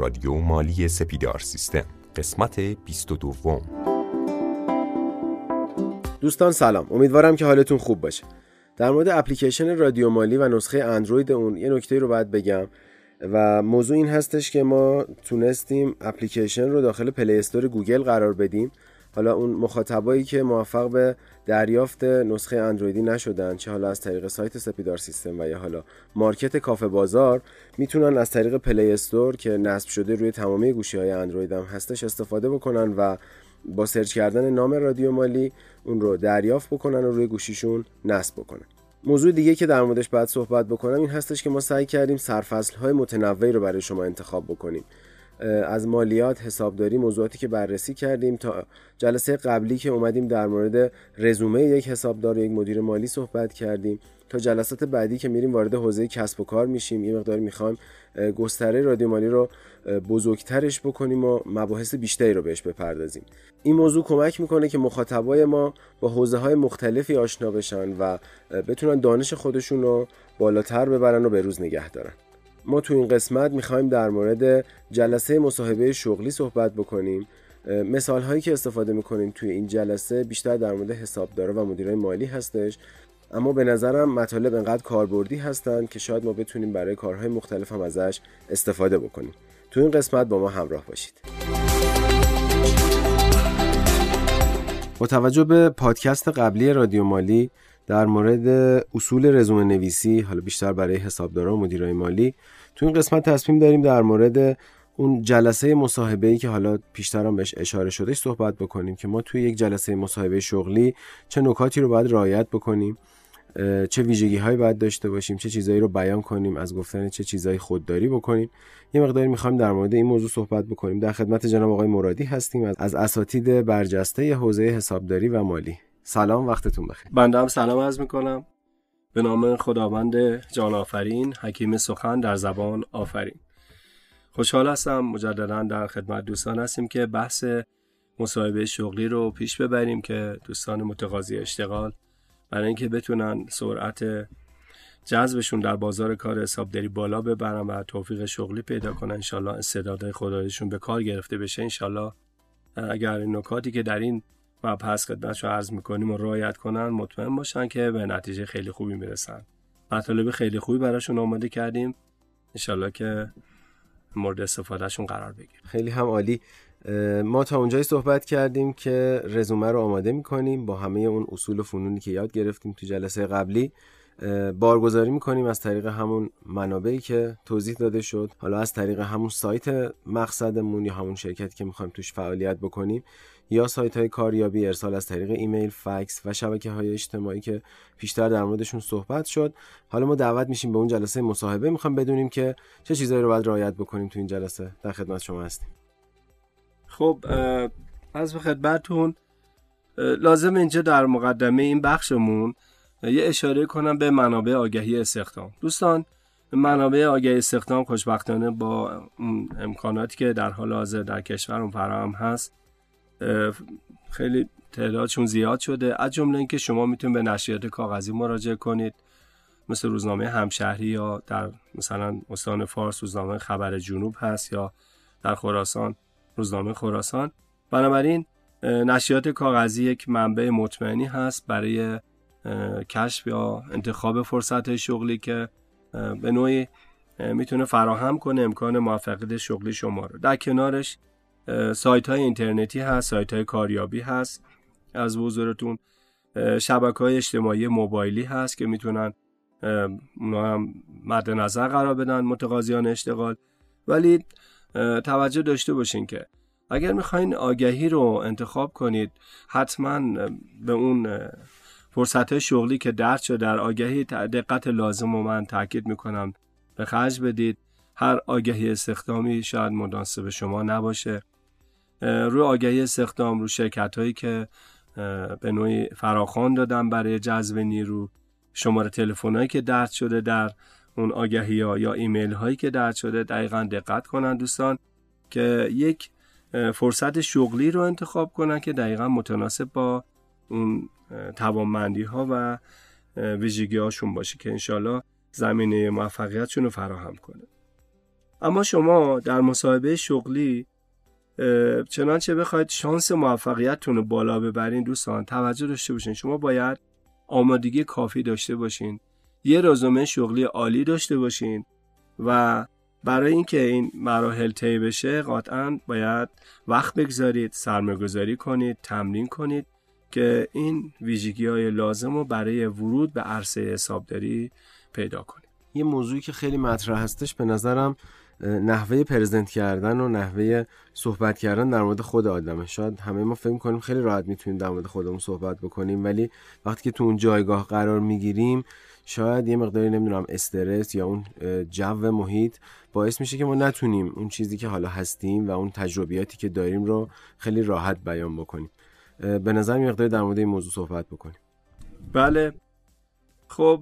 رادیو مالی سپیدار سیستم. قسمت 22 دوستان سلام. امیدوارم که حالتون خوب باشه. در مورد اپلیکیشن رادیو مالی و نسخه اندروید اون یه نکته رو باید بگم. و موضوع این هستش که ما تونستیم اپلیکیشن رو داخل Play Store گوگل قرار بدیم. حالا اون مخاطبایی که موفق به دریافت نسخه اندرویدی نشدن چه حالا از طریق سایت سپیدار سیستم و یا حالا market کافه بازار می‌تونن از طریق Play Store که نصب شده روی تمامی گوشی های اندروید هم هستش استفاده بکنن و با search کردن نام رادیو مالی اون رو دریافت بکنن و روی گوشیشون نصب بکنن. موضوع دیگه که در موردش باید صحبت بکنم این هستش که ما سعی کردیم سرفصل های متنوعی رو برای شما انتخاب بکنیم. از مالیات حسابداری موضوعاتی که بررسی کردیم تا جلسه قبلی که اومدیم در مورد رزومه یک حسابدار و یک مدیر مالی صحبت کردیم. تا جلسات بعدی که میریم وارد حوزه کسب و کار میشیم. یه مقدار می‌خوایم گستره رادیو مالی رو بزرگترش بکنیم و مباحث بیشتری رو بهش بپردازیم. این موضوع کمک می‌کنه که مخاطبای ما با حوزه های مختلفی آشنا بشن و بتونن دانش خودشون رو بالاتر ببرن و به روز نگه دارن. ما تو این قسمت می‌خوایم در مورد جلسه مصاحبه شغلی صحبت بکنیم. مثال هایی که استفاده می‌کنیم توی این جلسه بیشتر در مورد حسابدارا و مدیرای مالی هستش. اما به نظرم مطالب انقدر کاربردی هستند که شاید ما بتونیم برای کارهای مختلف هم ازش استفاده بکنیم. تو این قسمت با ما همراه باشید. با توجه به پادکست قبلی رادیو مالی در مورد اصول رزومه نویسی حالا بیشتر برای حسابداران و مدیرای مالی تو این قسمت تصمیم داریم در مورد اون جلسه مصاحبه ای که حالا پیشتر بهش اشاره شده صحبت بکنیم که ما توی یک جلسه مصاحبه شغلی چه نکاتی رو باید رعایت بکنیم چه ویژگی هایی باید داشته باشیم چه چیزایی رو بیان کنیم از گفتن چه چیزایی خودداری بکنیم. یه مقداری می‌خوایم در مورد این موضوع صحبت بکنیم. در خدمت جناب آقای مرادی هستیم از اساتید برجسته حوزه حسابداری و مالی. سلام وقتتون بخیر. بنده هم سلام عرض می‌کنم. به نام خداوند جان آفرین حکیم سخن در زبان آفرین. خوشحال هستم مجددا در خدمت دوستان هستیم که بحث مصاحبه شغلی رو پیش ببریم که دوستان متقاضی اشتغال برای اینکه بتونن سرعت جذبشون در بازار کار حسابداری بالا ببرن و توفیق شغلی پیدا کنن. انشالله استعدادهای خدایشون به کار گرفته بشه. انشالله اگر نکاتی که در این پس خدمتشو عرض می‌کنیم و رعایت کنن مطمئن باشن که به نتیجه خیلی خوبی می‌رسن. مطالب خیلی خوبی براشون آماده کردیم. انشالله که مورد استفادهشون قرار بگیر خیلی هم عالی. ما تا اونجایی صحبت کردیم که رزومه رو آماده می‌کنیم. با همه اون اصول و فنونی که یاد گرفتیم تو جلسه قبلی. بارگذاری می‌کنیم از طریق همون منابعی که توضیح داده شد. حالا از طریق همون سایت مقصدمون یا همون شرکتی که می‌خوایم توش فعالیت بکنیم یا سایت های کاریابی ارسال از طریق ایمیل فکس و شبکه های اجتماعی که پیشتر در موردشون صحبت شد. حالا ما دعوت میشیم به اون جلسه مصاحبه می‌خوام بدونیم که چه چیزایی رو باید رعایت بکنیم تو این جلسه. در خدمت شما هستیم. خب از خدمتتون لازم اینجا در مقدمه این بخشمون یه اشاره کنم به منابع آگهی استخدام. دوستان منابع آگهی استخدام خوشبختانه با امکاناتی که در حال حاضر در کشورم فراهم هست خیلی تعدادشون زیاد شده. از جمله اینکه شما می‌تونید به نشریات کاغذی مراجعه کنید مثل روزنامه همشهری یا در مثلا استان فارس روزنامه خبر جنوب هست یا در خراسان روزنامه خراسان. بنابراین نشریات کاغذی یک منبع مطمئنی هست برای کشف یا انتخاب فرصت شغلی که به نوعی می‌تونه فراهم کنه امکان موفقیت شغلی شما رو. در کنارش سایت های اینترنتی هست سایت های کاریابی هست. از حضورتون شبکه های اجتماعی موبایلی هست که می‌تونن اونا هم مد نظر قرار بدن متقاضیان اشتغال. ولی توجه داشته باشین که اگر می‌خواین آگهی رو انتخاب کنید حتما به اون فرصت شغلی که درد شده در آگهی دقت لازم و من تاکید می‌کنم. به خرج بدید. هر آگهی استخدامی شاید مناسب شما نباشه. روی آگهی استخدام رو شرکت هایی که به نوعی فراخوان دادن برای جذب نیرو شماره تلفن هایی که درد شده در اون آگهی ها یا ایمیل هایی که درد شده دقیقا دقت کنن دوستان که یک فرصت شغلی رو انتخاب کنن که دقیقا متناسب با اون توانمندی ها و ویژگی هاشون باشه که انشالله زمینه موفقیتشون رو فراهم کنه. اما شما در مصاحبه شغلی چنانچه بخواید شانس موفقیتتون رو بالا ببرین دوستان توجه داشته باشین. شما باید آمادگی کافی داشته باشین. یه رزومه شغلی عالی داشته باشین و برای اینکه این مراحل طی بشه قطعا باید وقت بگذارید سرمایه‌گذاری کنید تمرین کنید. که این ویژگی های لازم رو برای ورود به عرصه حسابداری پیدا کنید یه موضوعی که خیلی مطرح هستش به نظرم نحوه پرزنت کردن و نحوه صحبت کردن در مورد خود آدمه. شاید همه ما فکر کنیم خیلی راحت می‌تونیم در مورد خودمون صحبت بکنیم ولی وقتی که تو اون جایگاه قرار می‌گیریم شاید یه مقداری نمی‌دونم استرس یا اون جو محیط باعث میشه که ما نتونیم اون چیزی که حالا هستیم و اون تجربیاتی که داریم رو خیلی راحت بیان بکنیم. به نظر مقداری در مورد این موضوع صحبت بکنیم. بله. خب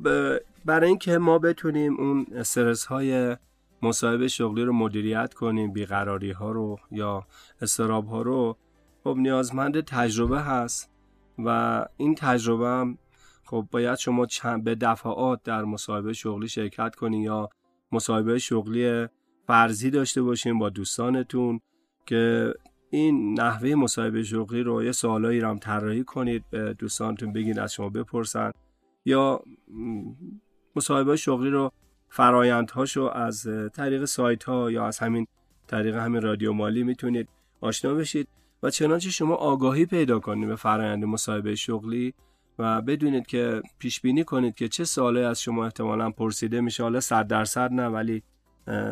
برای اینکه ما بتونیم اون استرس های مصاحبه شغلی رو مدیریت کنیم بیقراری ها رو یا استراب ها رو خب نیازمند تجربه هست و این تجربه هم خب باید شما چند به دفعات در مصاحبه شغلی شرکت کنید یا مصاحبه شغلی فرضی داشته باشین با دوستانتون که این نحوه مصاحبه شغلی رو یه سوالایی رو هم طراحی کنید به دوستانتون بگین از شما بپرسن یا مصاحبه شغلی رو فرایندهاشو از طریق سایت ها یا از همین طریق همین رادیو مالی می‌تونید آشنا بشید و چنانچه شما آگاهی پیدا کنید به فرایند مصاحبه شغلی و بدونید که پیش بینی کنید که چه سوالی از شما احتمالا پرسیده میشه. حالا صد درصد نه ولی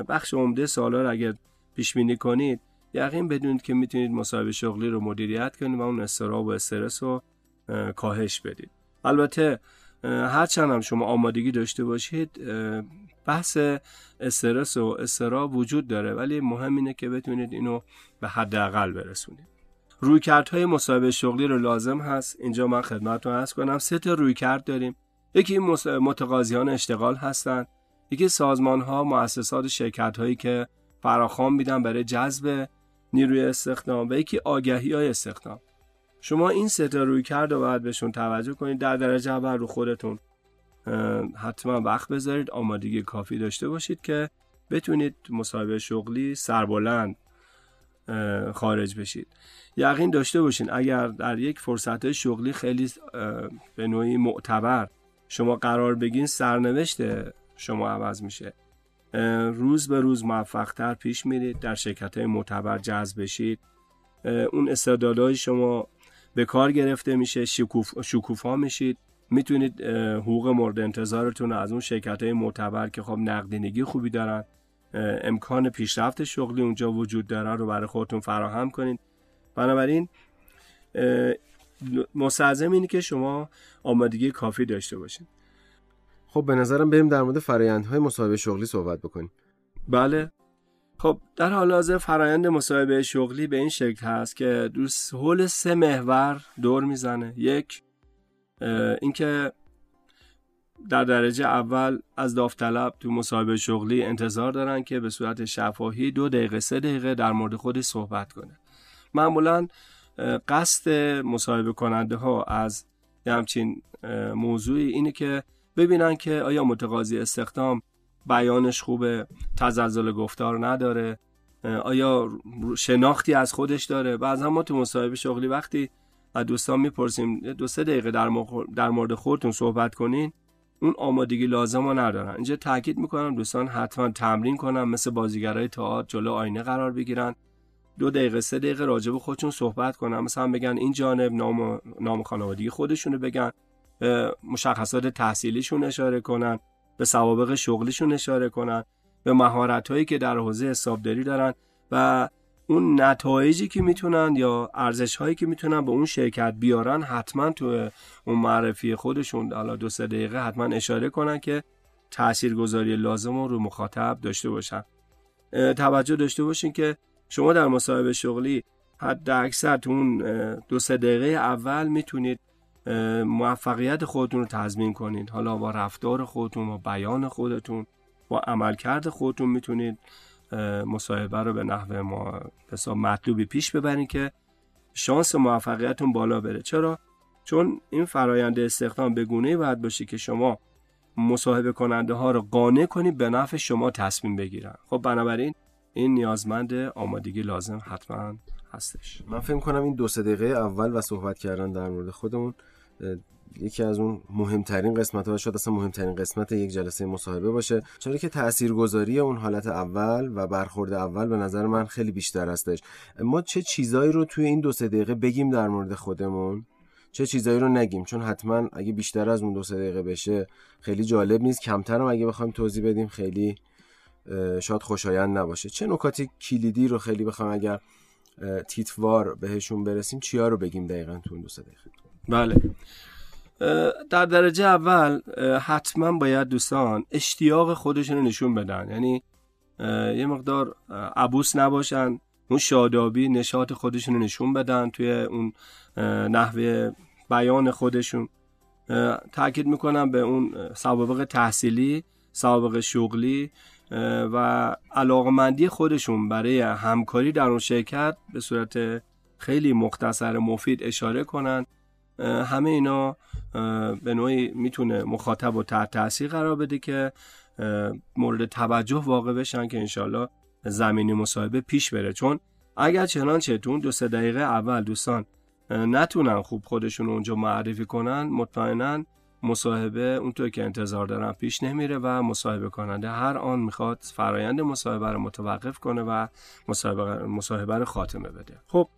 بخش عمده سوالا رو اگر پیش بینی کنید یقین بدونید که می‌تونید مصاحبه شغلی رو مدیریت کنید و اون استراب و استرس رو کاهش بدید. البته هرچند هم شما آمادگی داشته باشید بحث استرس و استراب وجود داره ولی مهم اینه که بتونید اینو به حداقل برسونید. رویکردهای مصاحبه شغلی رو لازم هست. اینجا من خدمتتون عرض کنم سه تا رویکرد داریم. یکی متقاضیان اشتغال هستند یکی سازمان ها مؤسسات شرکت هایی که فراخوان میدن برای جذب نیروی استخدام و یکی آگهی های استخدام. شما این سه روی کرد و باید بهشون توجه کنید. در درجه اول رو خودتون حتما وقت بذارید آمادگی کافی داشته باشید که بتونید مصاحبه شغلی سربلند خارج بشید. یقین داشته باشین اگر در یک فرصت شغلی خیلی به نوعی معتبر شما قرار بگین سرنوشت شما عوض میشه. روز به روز موفقتر پیش میرید در شرکت های معتبر جذب بشید. اون استعدادهای شما به کار گرفته میشه شکوف شکوفا میشید. می‌تونید حقوق مورد انتظارتون از اون شرکت های معتبر که خب نقدینگی خوبی دارن امکان پیشرفت شغلی اونجا وجود داره رو برای خودتون فراهم کنید. بنابراین مستلزم اینه که شما آمادگی کافی داشته باشید. خب به نظرم بریم در مورد فرایندهای مصاحبه شغلی صحبت بکنیم. بله. خب در حال حاضر فرایند مصاحبه شغلی به این شکل هست که دوست حول سه محور دور می‌زنه. یک اینکه در درجه اول از داوطلب تو مصاحبه شغلی انتظار دارن که به صورت شفاهی دو دقیقه سه دقیقه در مورد خودش صحبت کنه. معمولا قصد مصاحبه کننده ها از همچین موضوعی اینه که ببینن که آیا متقاضی استخدام بیانش خوبه تزلزل گفتار نداره آیا شناختی از خودش داره؟ بعضا ما تو مصاحبه شغلی وقتی از دوستان می‌پرسیم دو سه دقیقه در, در مورد خودتون صحبت کنین اون آمادگی لازم رو ندارن. اینجا تاکید می‌کنم دوستان حتما تمرین کنن مثل بازیگرای تئاتر جلو آینه قرار بگیرن. دو دقیقه سه دقیقه راجع به خودشون صحبت کنن. مثلا بگن این جانب نام نام خانوادگی خودشونو بگن. مشخصات تحصیلیشون اشاره کنن به سوابق شغلیشون اشاره کنن به مهارت هایی که در حوزه حسابداری دارن و اون نتایجی که می‌تونن یا ارزش هایی که می‌تونن به اون شرکت بیارن حتما تو اون معرفی خودشون حالا دو سه دقیقه حتما اشاره کنن که تاثیرگذاری لازم رو مخاطب داشته باشن. توجه داشته باشین که شما در مصاحبه شغلی حد اکثر تو اون دو سه دقیقه اول می‌تونید موفقیت خودتون رو تضمین کنید. حالا با رفتار خودتون با بیان خودتون با عملکرد خودتون می‌تونید مصاحبه رو به نحو ما حساب مطلوبی پیش ببرید که شانس موفقیتتون بالا بره. چرا؟ چون این فرایند استخدام به گونه باید باشه که شما مصاحبه کننده ها رو قانع کنید به نفع شما تصمیم بگیرن. خب بنابراین این نیازمند آمادگی لازم حتما هستش. من فکر کنم این دو سه دقیقه اول و صحبت کردن در مورد خودمون یکی از اون مهمترین قسمت ها شاید اصلا مهمترین قسمت یک جلسه مصاحبه باشه چرا که تاثیرگذاری اون حالت اول و برخورد اول به نظر من خیلی بیشتر هستش. ما چه چیزایی رو توی این دو سه دقیقه بگیم در مورد خودمون؟ چه چیزایی رو نگیم؟ چون حتما اگه بیشتر از اون دو سه دقیقه بشه خیلی جالب نیست. کمتر هم اگه بخوایم توضیح بدیم خیلی شاید خوشایند نباشه. چه نکاتی کلیدی رو خیلی بخوام اگر تیتوار بهشون برسیم چیا رو بگیم دقیقا تو اون دو سه دقیقه؟ بله. در درجه اول حتما باید دوستان اشتیاق خودشون رو نشون بدن. یعنی یه مقدار عبوس نباشن اون شادابی نشاط خودشون رو نشون بدن توی اون نحوه بیان خودشون. تاکید می‌کنم به اون سوابق تحصیلی سوابق شغلی و علاقمندی خودشون برای همکاری در اون شرکت به صورت خیلی مختصر مفید اشاره کنن. همه اینا به نوعی می‌تونه مخاطب و تحت تاثیر قرار بده که مورد توجه واقع بشن که انشالله زمینی مصاحبه پیش بره. چون اگر چنانچه تو دو سه دقیقه اول دوستان نتونن خوب خودشون اونجا معرفی کنن مطمئنا مصاحبه اونطور که انتظار دارن پیش نمیره و مصاحبه کننده هر آن می‌خواد فرایند مصاحبه رو متوقف کنه و مصاحبه, مصاحبه رو خاتمه بده. خب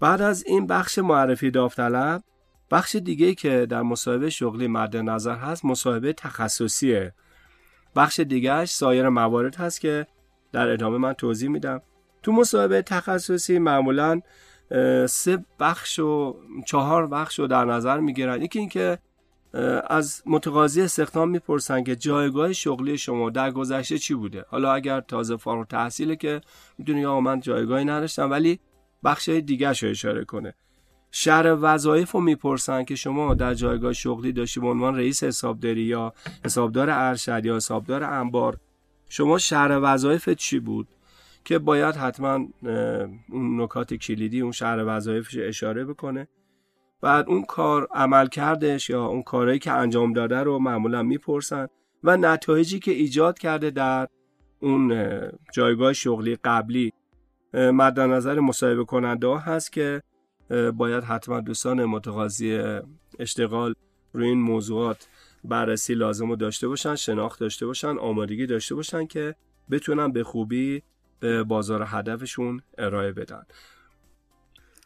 بعد از این بخش معرفی داوطلب بخش دیگه که در مصاحبه شغلی مد نظر هست مصاحبه تخصصیه. بخش دیگهش سایر موارد هست که در ادامه من توضیح میدم. تو مصاحبه تخصصی معمولا سه بخش و چهار بخش رو در نظر می‌گیرن. یکی اینکه از متقاضی استخدام می‌پرسن که جایگاه شغلی شما در گذشته چی بوده. حالا اگر تازه فارغ تحصیله که می‌دونی یا من جایگاهی نداشتم ولی بخش دیگه رو اشاره کنه. شهر وظایف رو می‌پرسن که شما در جایگاه شغلی داشتی به عنوان رئیس حسابداری یا حسابدار ارشد یا حسابدار انبار شما شهر وظایف چی بود؟ که باید حتما اون نکات کلیدی اون شهر وظایفش اشاره بکنه. بعد اون کار عمل کردش یا اون کارهایی که انجام داده رو معمولا می‌پرسن و نتایجی که ایجاد کرده در اون جایگاه شغلی قبلی. مد نظر مصاحبه کننده هست که باید حتما دوستان متقاضی اشتغال روی این موضوعات بررسی لازم رو داشته باشن شناخت داشته باشن آمادگی داشته باشن که بتونن به خوبی به بازار هدفشون ارائه بدن.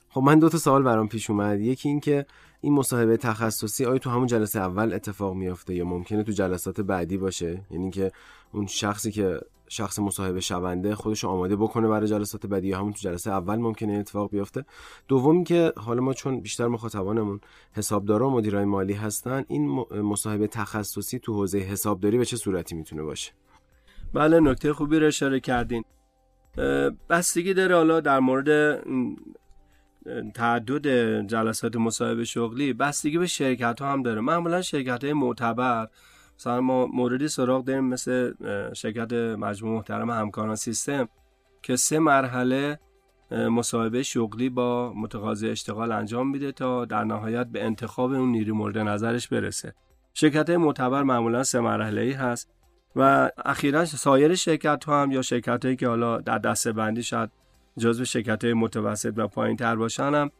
خب من دو تا سوال برام پیش اومد. یکی این که این مصاحبه تخصصی آیا تو همون جلسه اول اتفاق میافته یا ممکنه تو جلسات بعدی باشه؟ یعنی که اون شخصی که شخص مصاحبه شونده خودش آماده بکنه برای جلسات بعدی یا همون تو جلسه اول ممکنه اتفاق بیفته. دوم که حالا ما چون بیشتر مخاطبانمون حسابدارا و مدیرای مالی هستن این مصاحبه تخصصی تو حوزه حسابداری به چه صورتی می‌تونه باشه؟ بله نکته خوبی رو اشاره کردین. بستگی داره حالا در مورد تعدد جلسات مصاحبه شغلی بستگی به شرکت ها هم داره. معمولا شرکت های معتبر مثلا ما موردی سراغ داریم مثل شرکت مجموع محترم همکاران سیستم که سه مرحله مصاحبه شغلی با متقاضی اشتغال انجام میده تا در نهایت به انتخاب اون نیروی مورد نظرش برسه. شرکت معتبر معمولا سه مرحله ای هست و اخیرا سایر شرکت ها هم یا شرکت هایی که حالا در دسته بندی شد جزو شرکت های متوسط و پایین تر باشن هم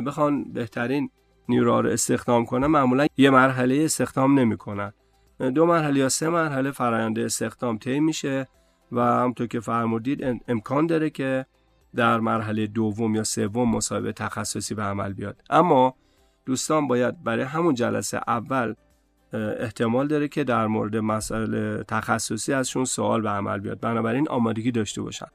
بخوان بهترین نیروها رو استخدام کنن معمولا یه مرحله استخدام نمی‌کنن. دو مرحله یا سه مرحله فرآیند استخدام طی میشه و همونطور که فرمودید امکان داره که در مرحله دوم یا سوم مصاحبه تخصصی به عمل بیاد. اما دوستان باید برای همون جلسه اول احتمال داره که در مورد مسائل تخصصی ازشون سوال به عمل بیاد. بنابراین آمادگی داشته باشن.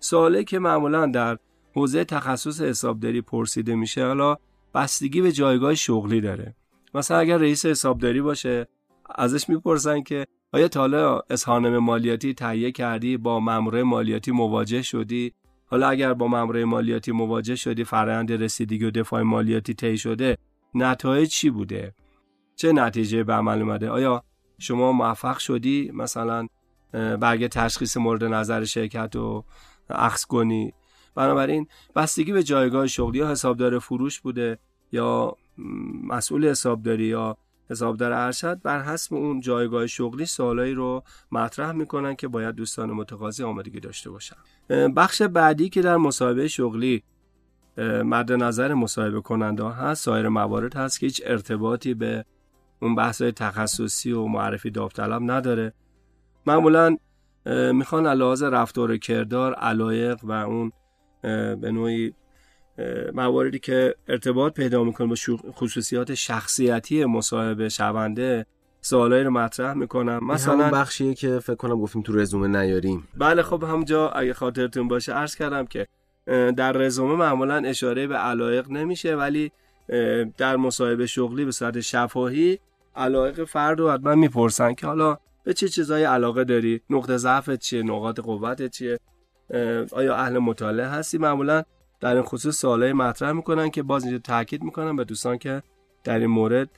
سوالی که معمولا در حوزه تخصص حسابداری پرسیده میشه حالا بستگی به جایگاه شغلی داره. مثلا اگر رئیس حسابداری باشه ازش می‌پرسن که آیا تا حالا اظهارنامه مالیاتی تهیه کردی با مامور مالیاتی مواجه شدی؟ حالا اگر با مامور مالیاتی مواجه شدی فرآیند رسیدگی و دفاع مالیاتی طی شده نتایج چی بوده؟ چه نتیجه به عمل اومده؟ آیا شما موفق شدی مثلا برگ تشخیص مورد نظر شرکت رو اخذ کنی؟ بنابراین بستگی به جایگاه شغلی یا حسابدار فروش بوده یا مسئول حسابداری یا حسابدار ارشد بر حسب اون جایگاه شغلی سوالایی رو مطرح می‌کنن که باید دوستان متقاضی آمادگی داشته باشن. بخش بعدی که در مصاحبه شغلی مد نظر مصاحبه کننده هست سایر موارد هست که هیچ ارتباطی به اون بحث تخصصی و معرفی داوطلب نداره. معمولا می‌خوان علاوه رفتار کردار علایق و اون به نوعی مواردی که ارتباط پیدا می‌کنه با خصوصیات شخصیتی مصاحبه شونده سوالایی رو مطرح می‌کنم. مثلا همون بخشیه که فکر کنم گفتیم تو رزومه نیاریم. بله خب همونجا اگه خاطرتون باشه عرض کردم که در رزومه معمولا اشاره به علایق نمیشه ولی در مصاحبه شغلی به صورت شفاهی علایق فرد رو حتما می‌پرسن که حالا به چه چیزای علاقه داری؟ نقطه ضعفت چیه؟ نقاط قوتت چیه؟ آیا اهل مطالعه هستی؟ معمولا در این خصوص سوالای مطرح می‌کنن که باز اینجا تاکید می‌کنن به دوستان که در این مورد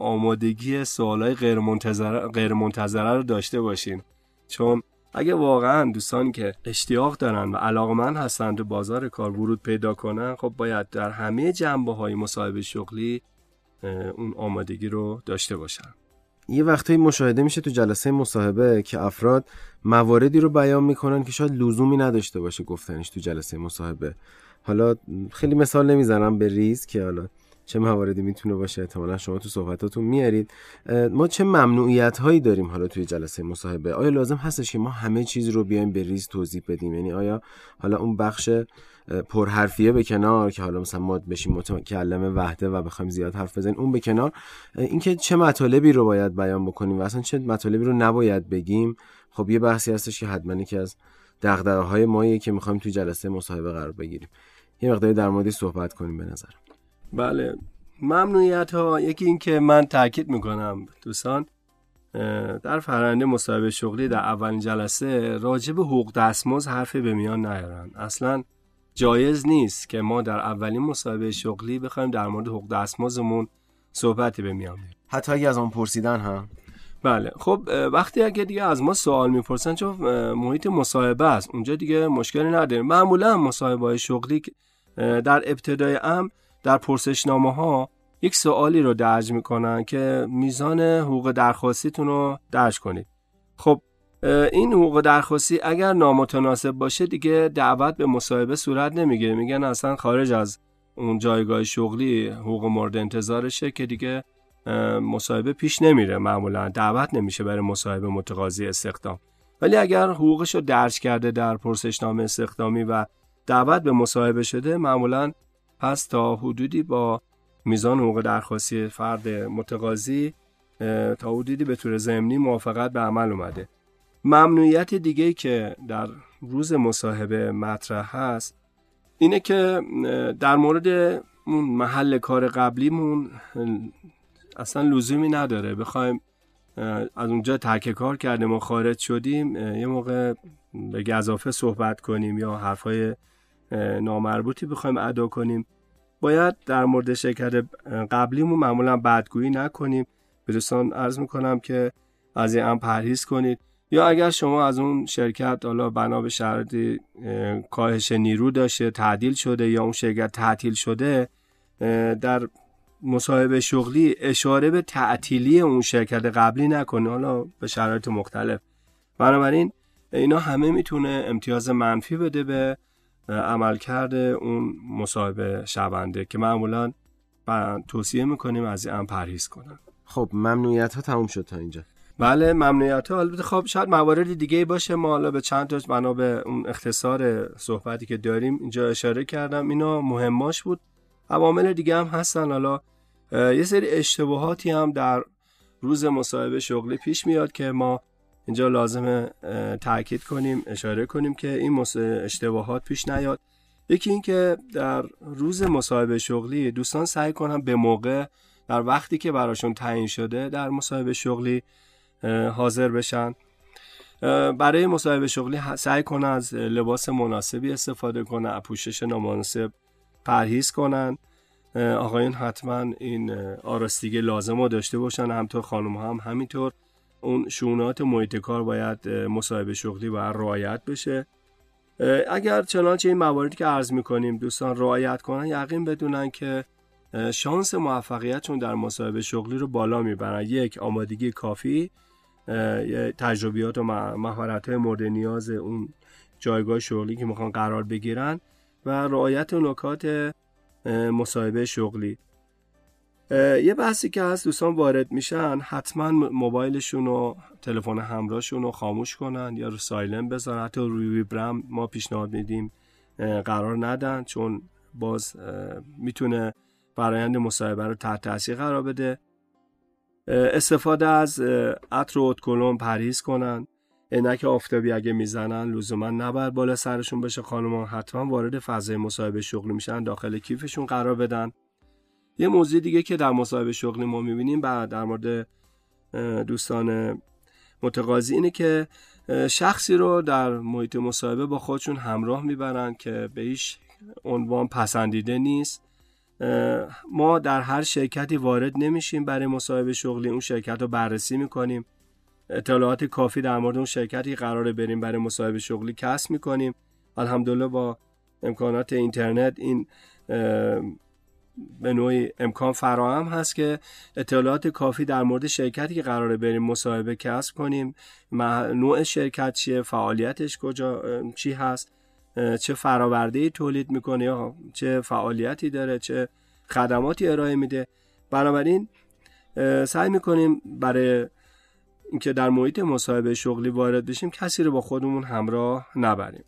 آمادگی سوالای غیر منتظره غیر منتظره رو داشته باشین. چون اگه واقعا دوستانی که اشتیاق دارن و علاقمند هستند و بازار کار ورود پیدا کنن خب باید در همه جنبه های مصاحبه شغلی اون آمادگی رو داشته باشن. یه وقتی مشاهده میشه تو جلسه مصاحبه که افراد مواردی رو بیان می‌کنن که شاید لزومی نداشته باشه گفتنش تو جلسه مصاحبه. حالا خیلی مثال نمی‌زنم به ریز که حالا چه مواردی می‌تونه باشه احتمالا شما تو صحبتاتون میارید. ما چه ممنوعیت هایی داریم حالا توی جلسه مصاحبه؟ آیا لازم هستش که ما همه چیز رو بیایم به ریز توضیح بدیم؟ یعنی آیا حالا اون بخش پرحرفیه به کنار که حالا مثلا ما بشیم متکلم وحده و بخوایم زیاد حرف بزنیم اون به کنار؟ اینکه چه مطالبی رو باید بیان بکنیم و اصلا چه مطالبی رو نباید بگیم؟ خب یه بحثی هستش که حتما که از دغدغه های ماییه که می‌خوایم توی جلسه مصاحبه قرار بگیریم. یه مقداری در موردی صحبت کنیم به نظر بله. ممنوعیت ها یکی این که من تاکید می‌کنم دوستان در فرنده مصاحبه شغلی در اولین جلسه راجب حقوق دستمزد حرفی به میان نیارن. اصلا جایز نیست که ما در اولین مصاحبه شغلی بخوایم در مورد حقوق دستمزدمون صحبتی به میان حتی اگه از اون پرسیدن هم بله. خب وقتی اگه دیگه از ما سوال می‌پرسن چون محیط مصاحبه است اونجا دیگه مشکلی نداریم. معمولا مصاحبه های شغلی در ابتدای ام در پرسشنامه ها یک سوالی رو درج می‌کنن که میزان حقوق درخواستیتون رو درج کنید. خب این حقوق درخواستی اگر نامتناسب باشه دیگه دعوت به مصاحبه صورت نمی‌گیره. میگن اصلا خارج از اون جایگاه شغلی حقوق مورد انتظارشه که دیگه مصاحبه پیش نمیره. معمولا دعوت نمیشه برای مصاحبه متقاضی استخدام. ولی اگر حقوقش رو درج کرده در پرسشنامه استخدامی و دعوت به مصاحبه شده معمولا پس تا حدودی با میزان حقوق درخواستی فرد متقاضی تا حدودی به طور ضمنی موافقت به عمل اومده. ممنوعیت دیگه که در روز مصاحبه مطرح هست اینه که در مورد اون محل کار قبلیمون اصلا لزومی نداره. بخوایم از اونجا ترک کار کردیم و خارج شدیم یه موقع به گذافه صحبت کنیم یا حرفای نامربوطی بخوایم ادا کنیم. باید در مورد شرکت قبلیمون معمولا بدگویی نکنیم. به دوستان عرض می‌کنم که از این هم پرهیز کنید. یا اگر شما از اون شرکت حالا بنا به شرطی کاهش نیرو داشته تعدیل شده یا اون شرکت تعطیل شده در مصاحبه شغلی اشاره به تعطیلی اون شرکت قبلی نکنه. حالا به شرایط مختلف. بنابراین اینا همه می‌تونه امتیاز منفی بده به عملکرد اون مصاحبه شونده که معمولا توصیه می‌کنیم از این پرهیز کنن. خب ممنوعیت ها تموم شد تا اینجا. بله ممنوعیت ها البته خب شاید موارد دیگه باشه. ما حالا به چند تا بنا به اون اختصار صحبتی که داریم اینجا اشاره کردم. اینا مهماش بود. عوامل دیگه هم هستن. حالا یه سری اشتباهاتی هم در روز مصاحبه شغلی پیش میاد که ما اینجا لازمه تاکید کنیم اشاره کنیم که این اشتباهات پیش نیاد. یکی این که در روز مصاحبه شغلی دوستان سعی کنن به موقع در وقتی که براشون تعیین شده در مصاحبه شغلی حاضر بشن. برای مصاحبه شغلی سعی کنن از لباس مناسبی استفاده کنن پوشش نامناسب پرهیز کنن. آقایون حتما این آراستیگه لازم رو داشته باشن همطور خانم هم همینطور. اون شونات محیط کار باید مصاحبه شغلی باید رعایت بشه. اگر چنانچه این مواردی که عرض می‌کنیم دوستان رعایت کنن یقین بدونن که شانس موفقیتشون در مصاحبه شغلی رو بالا می‌برن. یک آمادگی کافی. تجربیات و مهارت های مورد نیاز اون جایگاه شغلی که می‌خوان قرار بگیرن و رعایت نکات مصاحبه شغلی. یه بحثی که هست دوستان وارد میشن حتما موبایلشون و تلفن همراهشون رو خاموش کنن یا رو سایلن بذارن. حتی روی ویبرم ما پیشنهاد میدیم قرار ندن چون باز می‌تونه برایند مصاحبه رو تحت تاثیر قرار بده. استفاده از عطر و کلون پرهیز کنن. عینک آفتابی اگه می‌زنن لزوما نباید بالا سرشون بشه. خانم حتما وارد فضای مصاحبه شغلی میشن داخل کیفشون قرار بدن. یه موضوع دیگه که در مصاحبه شغلی ما می‌بینیم بعد در مورد دوستان متقاضی اینه که شخصی رو در محیط مصاحبه با خودشون همراه می‌برن که به هیچ عنوان پسندیده نیست. ما در هر شرکتی وارد نمیشیم برای مصاحبه شغلی اون شرکت رو بررسی می‌کنیم. اطلاعات کافی در مورد اون شرکتی قراره بریم برای مصاحبه شغلی کسب می‌کنیم. الحمدلله با امکانات اینترنت این به نوعی امکان فراهم هست که اطلاعات کافی در مورد شرکتی که قراره بریم مصاحبه کسب کنیم. نوع شرکت چیه؟ فعالیتش کجا؟ چی هست؟ چه فراورده ای تولید می‌کنه یا چه فعالیتی داره؟ چه خدماتی ارائه میده؟ بنابراین سعی می‌کنیم برای اینکه در محیط مصاحبه شغلی وارد بشیم کسی رو با خودمون همراه نبریم.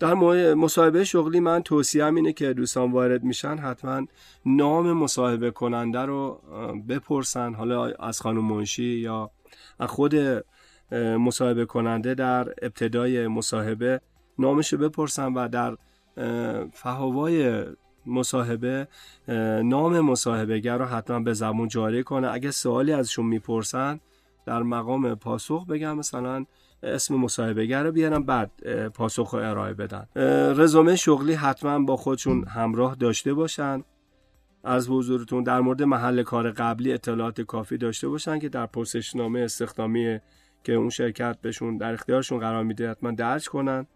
در مصاحبه شغلی من توصیهم اینه که دوستان وارد میشن حتما نام مصاحبه کننده رو بپرسن حالا از خانم منشی یا خود مصاحبه کننده در ابتدای مصاحبه نامش رو بپرسن و در فهوای مصاحبه نام مصاحبهگر رو حتما به زبون جاری کنه. اگه سوالی ازشون می‌پرسن در مقام پاسخ بگم مثلا اسم مصاحبهگر رو بیارم بعد پاسخ رو ارائه بدن. رزومه شغلی حتما با خودشون همراه داشته باشن. از حضورتون در مورد محل کار قبلی اطلاعات کافی داشته باشن که در پرسشنامه استخدامی که اون شرکت بهشون در اختیارشون قرار میده حتما درج کنن.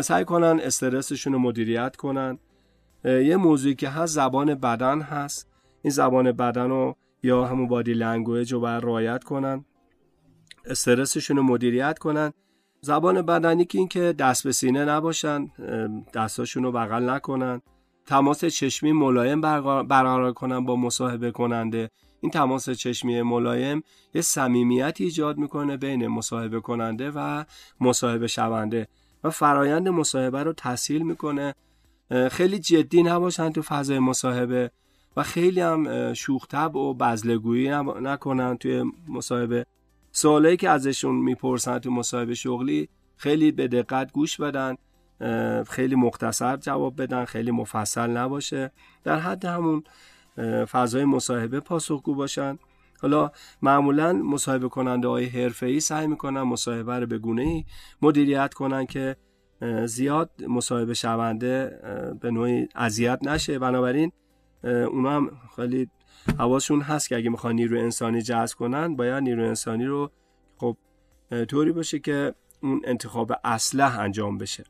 سعی کنن استرسشون رو مدیریت کنن. یه موضوعی که هست زبان بدن هست. این زبان بدن رو یا همون body language رو باید رعایت کنن. استرسشون رو مدیریت کنن. زبان بدنی که این که دست به سینه نباشن دستاشون رو بغل نکنن. تماس چشمی ملایم برقرار کنن با مصاحبه کننده. این تماس چشمی ملایم یه صمیمیت ایجاد می‌کنه بین مصاحبه کننده و مصاحبه شونده و فرایند مصاحبه رو تسهیل می‌کنه. خیلی جدی نباشن تو فضای مصاحبه و خیلی هم شوختب و بزلگویی نکنن توی مصاحبه. سوالایی که ازشون می‌پرسن تو مصاحبه شغلی خیلی به دقت گوش بدن خیلی مختصر جواب بدن خیلی مفصل نباشه. در حد همون فضای مصاحبه پاسخگو باشن. حالا معمولا مصاحبه کننده های حرفه ای سعی می‌کنن مصاحبه رو به گونه ای مدیریت کنن که زیاد مصاحبه شونده به نوعی اذیت نشه. بنابراین اونا هم خیلی حواسشون هست که اگه می‌خوان نیرو انسانی جذب کنن باید نیرو انسانی رو خب طوری باشه که اون انتخاب اسلح انجام بشه.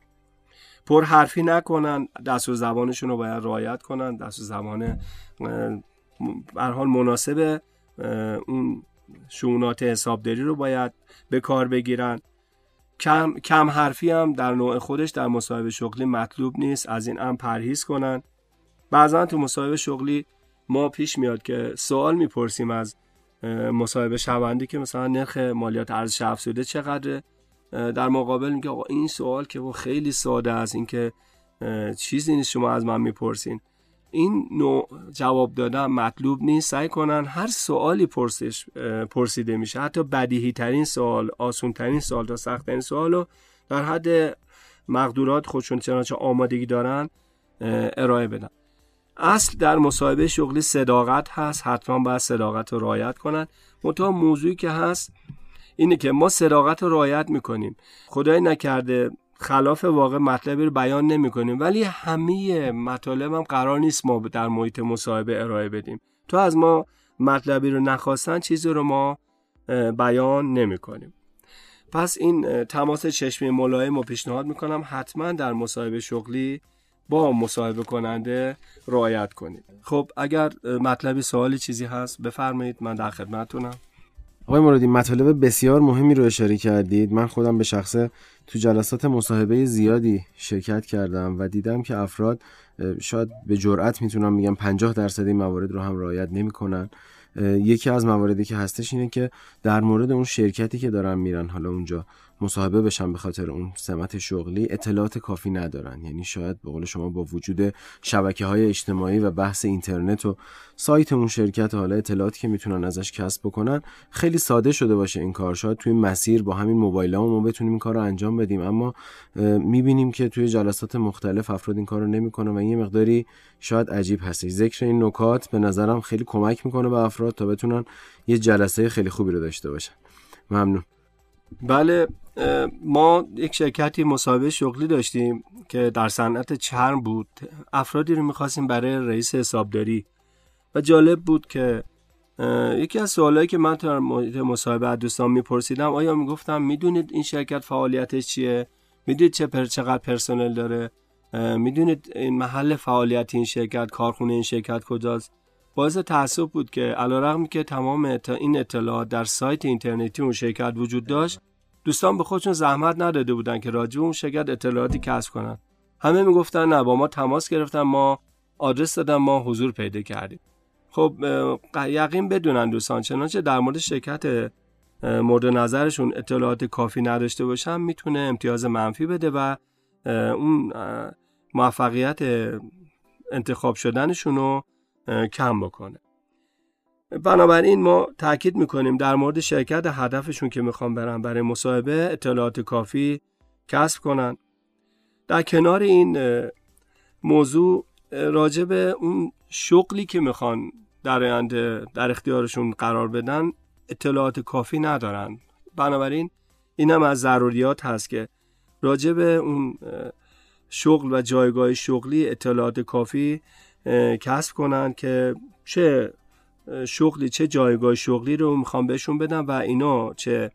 پر حرفی نکنن دست و زبانشون رو باید رعایت کنن دست و زبان به حال مناسب اون شونات حسابداری رو باید به کار بگیرن. کم, کم حرفی هم در نوع خودش در مصاحبه شغلی مطلوب نیست از این هم پرهیز کنن. بعضا تو مصاحبه شغلی ما پیش میاد که سوال می‌پرسیم از مصاحبه شوندی که مثلا نرخ مالیات ارزش افزوده چقدره؟ در مقابل میگه آقا این سوال که خیلی ساده است اینکه چیزی نیست شما از من می‌پرسین. این نوع جواب دادن مطلوب نیست. سعی کنن هر سوالی پرسش پرسیده میشه. حتی بدیهی ترین سوال آسون ترین سوال تا سخت ترین سوال رو در حد مقدورات خودشون چنانچه آمادگی دارن ارائه بدن. اصل در مصاحبه شغلی صداقت هست. حتما باید صداقت رو رعایت کنن. منتها موضوعی که هست اینه که ما صداقت رو رعایت می‌کنیم. خدای نکرده خلاف واقع مطلبی رو بیان نمی کنیم ولی همه مطالب هم قرار نیست ما در محیط مصاحبه ارائه بدیم. تو از ما مطلبی رو نخواستن چیزی رو ما بیان نمی کنیم پس این تماس چشمی ملایم رو پیشنهاد می‌کنم. حتما در مصاحبه شغلی با مصاحبه کننده رعایت کنید. خب اگر مطلبی سوالی چیزی هست بفرمایید من در خدمتتونم. آقای مرادی مطالب بسیار مهمی رو اشاره کردید. من خودم به شخصه تو جلسات مصاحبه زیادی شرکت کردم و دیدم که افراد شاید به جرأت می‌تونم میگم 50 درصد این موارد رو هم رعایت نمی‌کنن. یکی از مواردی که هستش اینه که در مورد اون شرکتی که دارن میرن حالا اونجا مصاحبه بشن به خاطر اون سمت شغلی اطلاعات کافی ندارن. یعنی شاید به قول شما با وجود شبکه های اجتماعی و بحث اینترنت و سایت اون شرکت حالا اطلاعاتی که می‌تونن ازش کسب بکنن خیلی ساده شده باشه این کار. شاید توی مسیر با همین موبایل ما بتونیم این کار رو انجام بدیم. اما می‌بینیم که توی جلسات مختلف افراد این کار رو نمی‌کنن و یه مقداری شاید عجیب هستش. ذکر این نکات به نظرم خیلی کمک می‌کنه به افراد تا بتونن یه جلسه خیلی خوبی رو داشته باشن. ممنون. بله ما یک شرکتی مصاحبه شغلی داشتیم که در صنعت چرم بود. افرادی رو می‌خواستیم برای رئیس حسابداری. و جالب بود که یکی از سوالایی که من در مصاحبه از دوستان میپرسیدم آیا می‌گفتم می‌دونید این شرکت فعالیتش چیه؟ می‌دونید چه پر چقدر پرسنل داره؟ می‌دونید این محل فعالیت این شرکت کارخونه این شرکت کجاست؟ باعث تعصب بود که علیرغم که تمام این اطلاعات در سایت اینترنتی اون شرکت وجود داشت دوستان به خودشون زحمت نداده بودن که راجع اون شرکت اطلاعاتی کسب کنن. همه می‌گفتن نه با ما تماس گرفتن ما آدرس دادن ما حضور پیدا کردیم. خب یقین بدونن دوستان چنانچه در مورد شرکت مورد نظرشون اطلاعات کافی نداشته باشن می‌تونه امتیاز منفی بده و اون موفقیت انتخاب شدنشون رو کم بکنه. بنابراین ما تاکید می‌کنیم در مورد شرکت هدفشون که می‌خوان برن برای مصاحبه اطلاعات کافی کسب کنن. در کنار این موضوع راجع به اون شغلی که می‌خوان در آینده در اختیارشون قرار بدن اطلاعات کافی ندارن. بنابراین این هم از ضروریات هست که راجع به اون شغل و جایگاه شغلی اطلاعات کافی کسب کنن که چه شغلی چه جایگاه شغلی رو می‌خوام بهشون بدم و اینا چه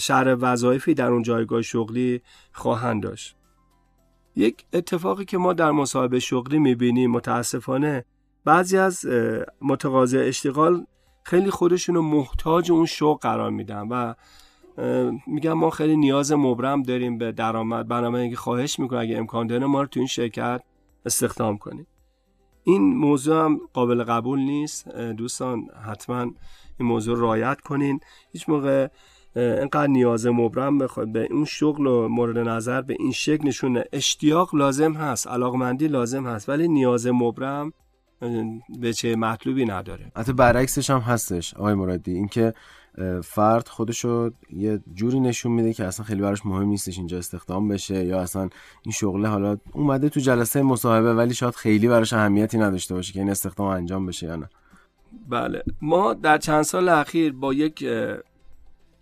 شهر وظایفی در اون جایگاه شغلی خواهند داشت. یک اتفاقی که ما در مصاحبه شغلی می‌بینیم متاسفانه بعضی از متقاضی اشتغال خیلی خودشون رو محتاج اون شغل قرار میدن و میگم ما خیلی نیاز مبرم داریم به درآمد بنابراین خواهش می‌کنم اگه امکان داره ما رو تو این شرکت استخدام کنیم این موضوع هم قابل قبول نیست. دوستان حتما این موضوع رایت کنین. هیچ موقع اینقدر نیاز مبرم بخواد به اون شغل و مورد نظر به این شکل نشونه اشتیاق لازم هست علاقمندی لازم هست ولی نیاز مبرم به چه مطلوبی نداره. حتی برعکسش هم هستش آقای مرادی. اینکه فرد خودشو یه جوری نشون میده که اصلا خیلی براش مهم نیستش اینجا استخدام بشه یا اصلا این شغله حالا اومده تو جلسه مصاحبه ولی شاید خیلی براش اهمیتی نداشته باشه که این استخدام انجام بشه یا نه. بله. ما در چند سال اخیر با یک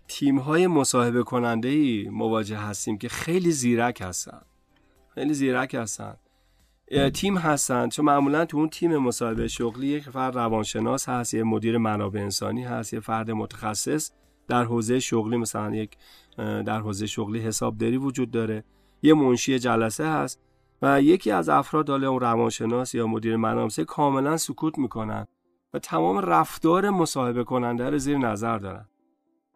تیم های مصاحبه کننده ای مواجه هستیم که خیلی زیرک هستن. خیلی زیرک هستن. تیم هستن. چون معمولا تو اون تیم مصاحبه شغلی یک فرد روانشناس هست یه مدیر منابع انسانی هست یه فرد متخصص در حوزه شغلی مثلا یک در حوزه شغلی حسابداری وجود داره. یه منشی جلسه هست و یکی از افراد حالا اون روانشناس یا مدیر منابع کاملا سکوت می‌کنن و تمام رفتار مصاحبه کننده رو زیر نظر دارن.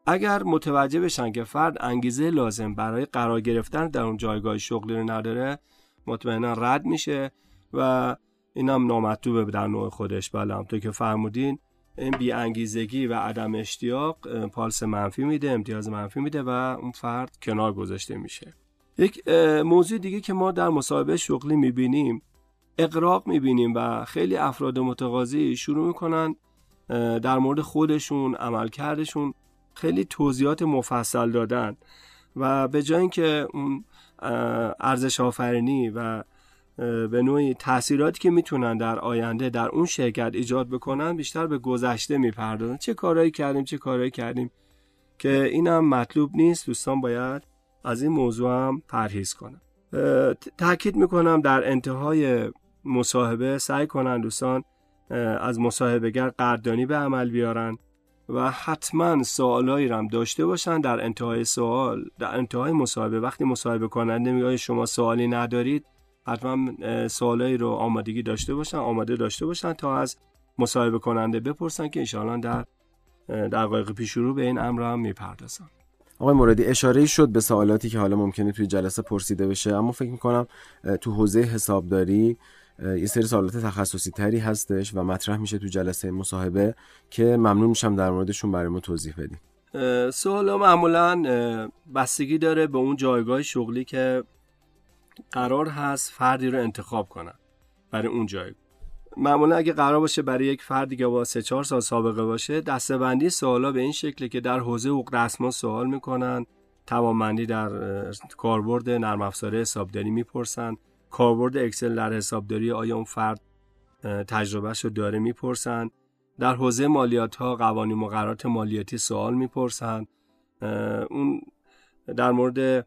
اگر متوجه بشن که فرد انگیزه لازم برای قرار گرفتن در اون جایگاه شغلی رو نداره مطمئنا رد میشه و اینم نامطلوبه در نوع خودش. بله همطور که فرمودین این بی انگیزگی و عدم اشتیاق پالس منفی میده امتیاز منفی میده و اون فرد کنار گذاشته میشه. یک موضوع دیگه که ما در مصاحبه شغلی می‌بینیم اقراق می‌بینیم و خیلی افراد متقاضی شروع می‌کنن در مورد خودشون عملکردشون خیلی توضیحات مفصل دادن و به جای اینکه اون ارزش آفرینی و به نوعی تاثیراتی که می‌تونن در آینده در اون شرکت ایجاد بکنن بیشتر به گذشته می‌پردازن. چه کارهایی کردیم چه کارهایی کردیم که اینم مطلوب نیست. دوستان باید از این موضوع هم پرهیز کنن. تاکید می‌کنم در انتهای مصاحبه سعی کنن دوستان از مصاحبهگر قدردانی به عمل بیارن. و حتما سوالایی هم داشته باشن در انتهای سوال. در انتهای مصاحبه وقتی مصاحبه کننده میگه شما سوالی ندارید حتما سوالایی رو آمادگی داشته باشن آماده داشته باشن تا از مصاحبه کننده بپرسن که انشاءالله در دقایق پیش رو به این امر هم می‌پردازن. آقای مرادی اشاره شد به سوالاتی که حالا ممکنه توی جلسه پرسیده بشه اما فکر می‌کنم تو حوزه حسابداری یه سری سوالات تخصصی تری هستش و مطرح میشه تو جلسه مصاحبه که ممنون میشم در موردشون برای ما توضیح بدیم سوال معمولا بستگی داره به اون جایگاه شغلی که قرار هست فردی رو انتخاب کنن برای اون جایگاه. معمولا اگه قرار باشه برای یک فردی که با 3 4 سال سابقه باشه دستبندی سوالا به این شکله که در حوزه حقوق دستمزد سوال می‌کنن توانمندی در کاربرد نرم افزار حسابداری می‌پرسن. کاربرد اکسل در حسابداری آیا اون فرد تجربهش رو داره می‌پرسن. در حوزه مالیات ها قوانین مقررات مالیاتی سوال می‌پرسن. اون در مورد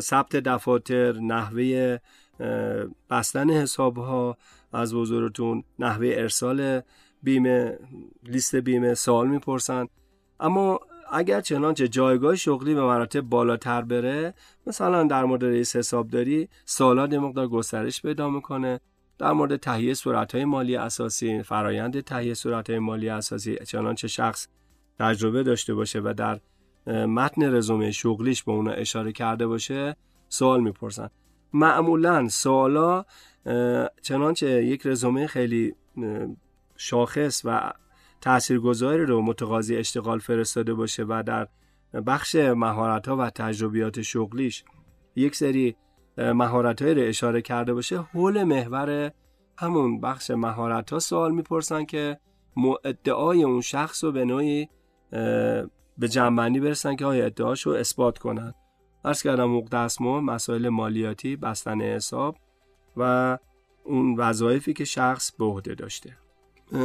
ثبت دفاتر نحوه بستن حساب ها از بزرگتون نحوه ارسال بیمه لیست بیمه سوال می‌پرسن. اما اگر چنانچه جایگاه شغلی به مراتب بالاتر بره مثلا در مورد رئیس حسابداری سوالات مقدار گسترش پیدا می‌کنه. در مورد تهیه صورتهای مالی اساسی فرایند تهیه صورتهای مالی اساسی چنانچه شخص تجربه داشته باشه و در متن رزومه شغلیش به اونا اشاره کرده باشه سوال می‌پرسن. معمولا سوالا چنانچه یک رزومه خیلی شاخص و تاثیرگذاری رو متقاضی اشتغال فرستاده باشه و در بخش مهارت ها و تجربیات شغلیش یک سری مهارت رو اشاره کرده باشه حول محور همون بخش مهارت ها سوال می‌پرسن که ادعای اون شخص رو به نوعی به جنبندی برسن که آیا ادعاش رو اثبات کنن. ارز کردم دستمزد مسائل مالیاتی بستن حساب و اون وظایفی که شخص به عهده داشته.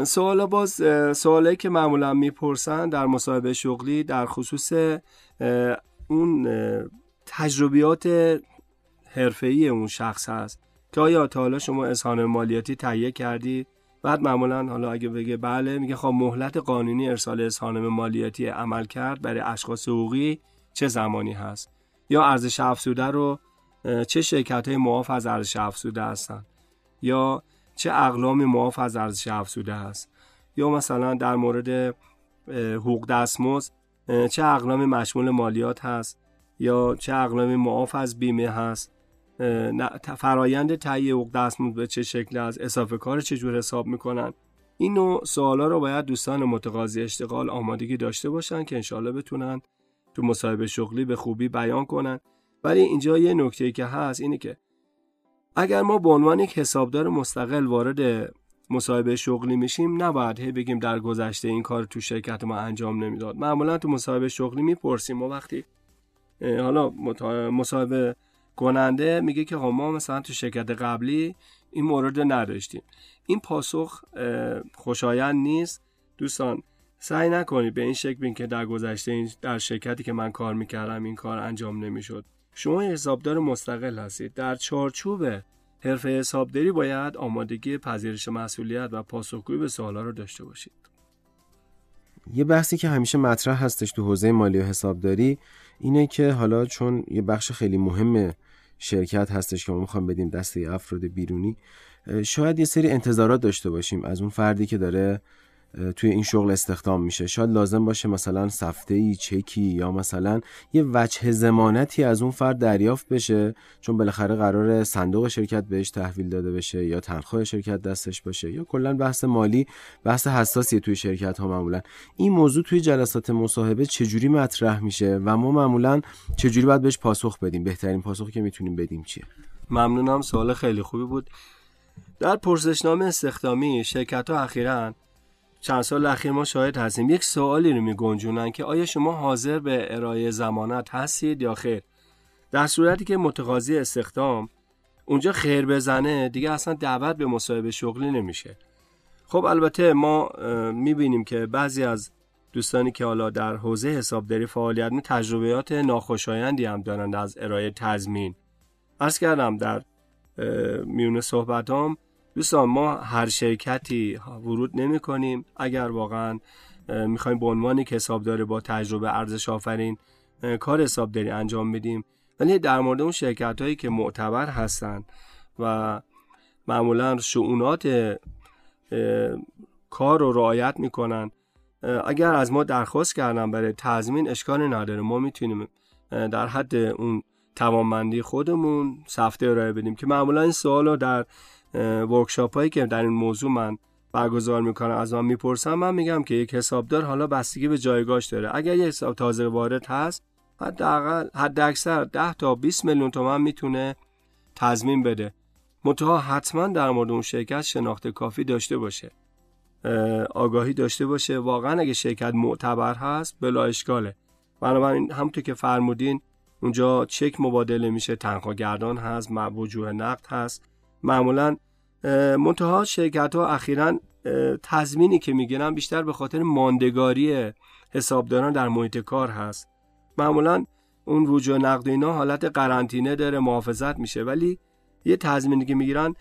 سوالا باز سوالایی که معمولا می‌پرسن در مصاحبه شغلی در خصوص اون تجربیات حرفه‌ای اون شخص هست که آیا تا حالا شما اظهار مالیاتی تهیه کردی؟ بعد معمولا حالا اگه بگه بله میگه خب مهلت قانونی ارسال اظهارنامه مالیاتی عمل کرد برای اشخاص حقوقی چه زمانی هست؟ یا ارزش افزوده رو چه شرکت های معاف از ارزش افزوده هستن؟ یا چه اقلام معاف از ارزش افزوده هست یا مثلا در مورد حقوق دستمزد چه اقلام مشمول مالیات هست یا چه اقلام معاف از بیمه هست. فرایند تهیه حقوق دستمزد به چه شکل از اضافه کار چجور حساب می‌کنن این نوع سوالا رو باید دوستان متقاضی اشتغال آمادگی داشته باشن که انشالله بتونن تو مصاحبه شغلی به خوبی بیان کنن. ولی اینجا یه نکته که هست اینه که اگر ما به عنوان یک حسابدار مستقل وارد مصاحبه شغلی میشیم نباید هی بگیم در گذشته این کار تو شرکت ما انجام نمی‌داد. معمولا تو مصاحبه شغلی می‌پرسیم. ما وقتی حالا مصاحبه کننده میگه که خب ما مثلا تو شرکت قبلی این مورد نداشتیم. این پاسخ خوشایند نیست. دوستان سعی نکنید به این شکل بین که در گذشته در شرکتی که من کار می‌کردم این کار انجام نمی‌شد. شما حسابدار مستقل هستید. در چارچوب حرفه حسابداری باید آمادگی پذیرش مسئولیت و پاسخگویی به سوالا رو داشته باشید. یه بحثی که همیشه مطرح هستش تو حوزه مالی و حسابداری اینه که حالا چون یه بخش خیلی مهم شرکت هستش که ما می‌خوام بدیم دسته افراد بیرونی شاید یه سری انتظارات داشته باشیم از اون فردی که داره توی این شغل استخدام میشه. شاید لازم باشه مثلا سفته ای چکی یا مثلا یه وجه زمانتی از اون فرد دریافت بشه چون بالاخره قرار صندوق شرکت بهش تحویل داده بشه یا تنخواه شرکت دستش باشه یا کلا بحث مالی بحث حساسی توی شرکت ها معمولا. این موضوع توی جلسات مصاحبه چجوری مطرح میشه و ما معمولا چجوری باید بهش پاسخ بدیم؟ بهترین پاسخی که می‌تونیم بدیم چیه؟ ممنونم سوال خیلی خوبی بود. در پرسشنامه استخدامی شرکت ها اخیراً چند سال اخیر ما شاهد هستیم. یک سوالی رو میگنجونن که آیا شما حاضر به ارائه زمانت هستید یا خیر؟ در صورتی که متقاضی استخدام اونجا خیر بزنه دیگه اصلا دعوت به مصاحبه شغلی نمیشه. خب البته ما می‌بینیم که بعضی از دوستانی که حالا در حوزه حسابداری فعالیت می تجربیات ناخوشایندی هم دارند از ارائه تضمین. عرض کردم در میون صحبتام دوستان ما هر شرکتی ورود نمی کنیم اگر واقعا می‌خوایم به عنوان یک حسابدار با تجربه ارزش آفرین کار حسابداری انجام بدیم ولی در مورد اون شرکت هایی که معتبر هستن و معمولا شعونات کار رو رعایت می‌کنن اگر از ما درخواست کردن برای تضمین اشکال نداره. ما می‌تونیم در حد اون توانمندی خودمون سفته ارائه بدیم که معمولا این سوال رو در ورکشاپ هایی که در این موضوع من برگزار می‌کنم از من می‌پرسم من میگم که یک حسابدار حالا بستگی به جایگاهش داره. اگر یک حساب تازه وارد هست حداقل حد اکثر 10 تا 20 میلیون تومن می‌تونه تضمین بده. منتها حتما در مورد اون شرکت شناخت کافی داشته باشه. آگاهی داشته باشه. واقعا اگه شرکت معتبر هست بلا اشکاله. بنابراین همونطور که فرمودین اونجا چک مبادله میشه. تنخواه گردان هست وجوه نقد هست. معمولا منتها شرکت ها اخیرا تضمینی که می‌گیرن بیشتر به خاطر ماندگاری حسابداران در محیط کار هست. معمولا اون وجوه نقد اینا حالت قرنطینه داره محافظت میشه ولی یه تضمینی که می‌گیرن